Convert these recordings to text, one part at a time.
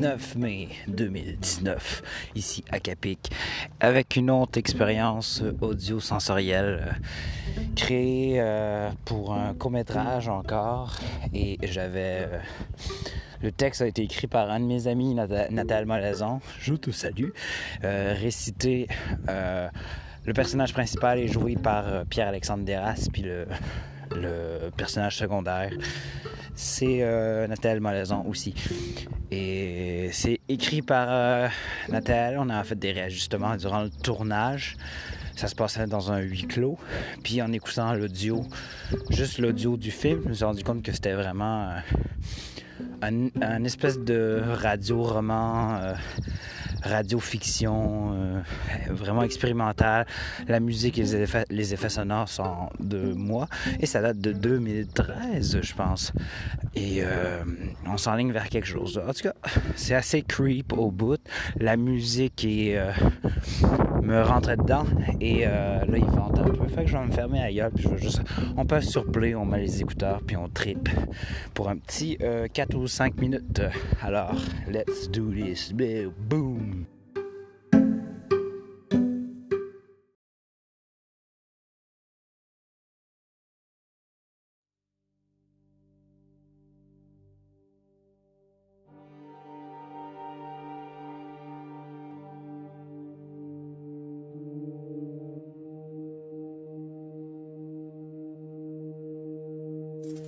9 mai 2019, ici à Capic, avec une autre expérience audio-sensorielle euh, créée euh, pour un court-métrage encore. Et j'avais. euh, le texte a été écrit par un de mes amis, Nathalie Malaison. Je te salue. Euh, récité. euh, le personnage principal est joué par euh, Pierre-Alexandre Deras, puis le personnage secondaire, c'est euh, Nathalie Malaison aussi. Et c'est écrit par euh, Nathalie. On a fait des réajustements durant le tournage. Ça se passait dans un huis clos. Puis en écoutant l'audio, juste l'audio du film, je me suis rendu compte que c'était vraiment euh, un, espèce de radio-roman, radio-fiction, euh, vraiment expérimental. La musique et les effets, les effets sonores sont de moi. Et ça date de 2013, je pense. Et euh, on s'enligne vers quelque chose. En tout cas, c'est assez creep au bout. La musique est, euh, me rentrait dedans. Et euh, là, il vente un peu. Fait que je vais me fermer gueule. Puis je juste. On passe sur on met les écouteurs, puis on tripe pour un petit euh, 4 ou 5 minutes. Alors, let's do this. Boom!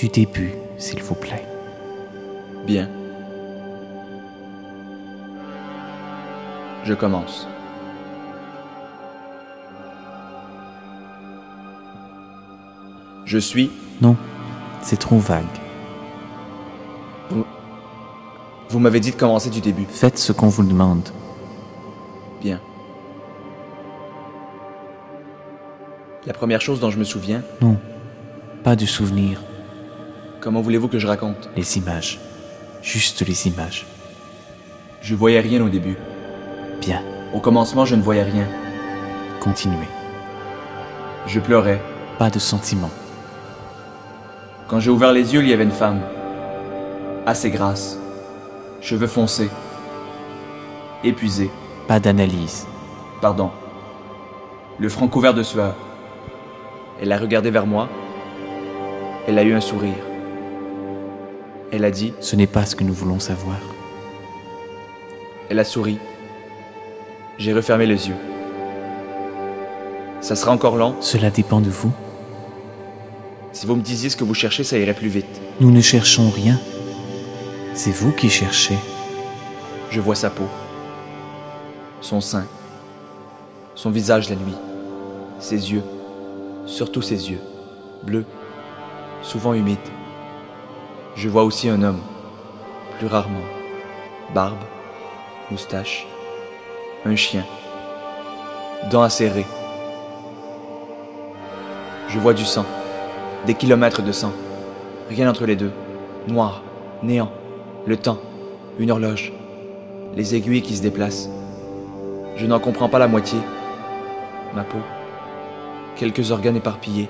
Du début, s'il vous plaît. Bien. Je commence. Je suis. Non, c'est trop vague. Vous m'avez dit de commencer du début. Faites ce qu'on vous demande. Bien. La première chose dont je me souviens, Non, pas de souvenirs, comment voulez-vous que je raconte? Les images. Juste les images. Je voyais rien au début. Bien, Au commencement, je ne voyais rien. continuez. Je pleurais. Pas de sentiments. Quand j'ai ouvert les yeux, il y avait une femme. Assez grasse. Cheveux foncés. Épuisée. Pas d'analyse. Pardon. Le front couvert de sueur. Elle a regardé vers moi. Elle a eu un sourire. Elle a dit, Ce n'est pas ce que nous voulons savoir. elle a souri. J'ai refermé les yeux. Ça sera encore lent. Cela dépend de vous. Si vous me disiez ce que vous cherchez, ça irait plus vite. Nous ne cherchons rien. C'est vous qui cherchez. Je vois sa peau. Son sein. Son visage la nuit. Ses yeux. Surtout ses yeux. Bleus. Souvent humides. Je vois aussi un homme. Plus rarement. Barbe. Moustache. Un chien. Dents acérées. Je vois du sang. Des kilomètres de sang. Rien entre les deux. Noir. Néant. Le temps. Une horloge les aiguilles qui se déplacent. Je n'en comprends pas la moitié. Ma peau. Quelques organes éparpillés.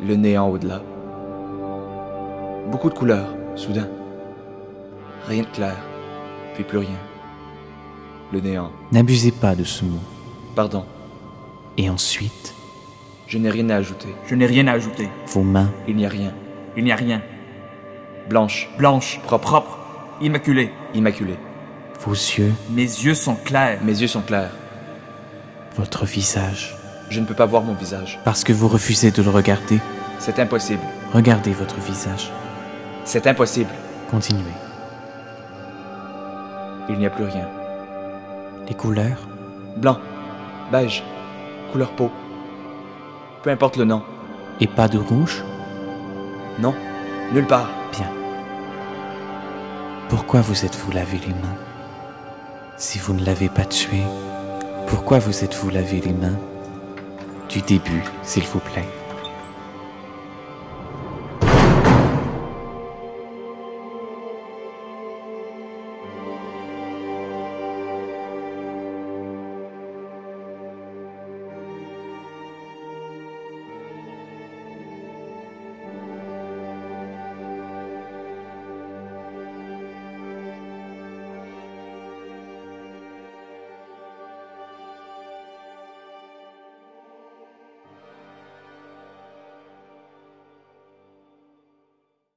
Le néant au-delà. Beaucoup de couleurs, soudain. Rien de clair, puis plus rien. Le néant. N'abusez pas de ce mot. Pardon, Et ensuite, je n'ai rien à ajouter. Je n'ai rien à ajouter. vos mains, Il n'y a rien. Il n'y a rien. Blanche, Blanche, Propre. propre, immaculée. immaculée. vos yeux, Mes yeux sont clairs. Mes yeux sont clairs. votre visage. Je ne peux pas voir mon visage. Parce que vous refusez de le regarder, C'est impossible. regardez votre visage. C'est impossible. Continuez. Il n'y a plus rien. Les couleurs, Blanc, beige, couleur peau. Peu importe le nom. et pas de rouge? Non, nulle part. Bien. Pourquoi vous êtes-vous lavé les mains? Si vous ne l'avez pas tué, pourquoi vous êtes-vous lavé les mains? Du début, s'il vous plaît.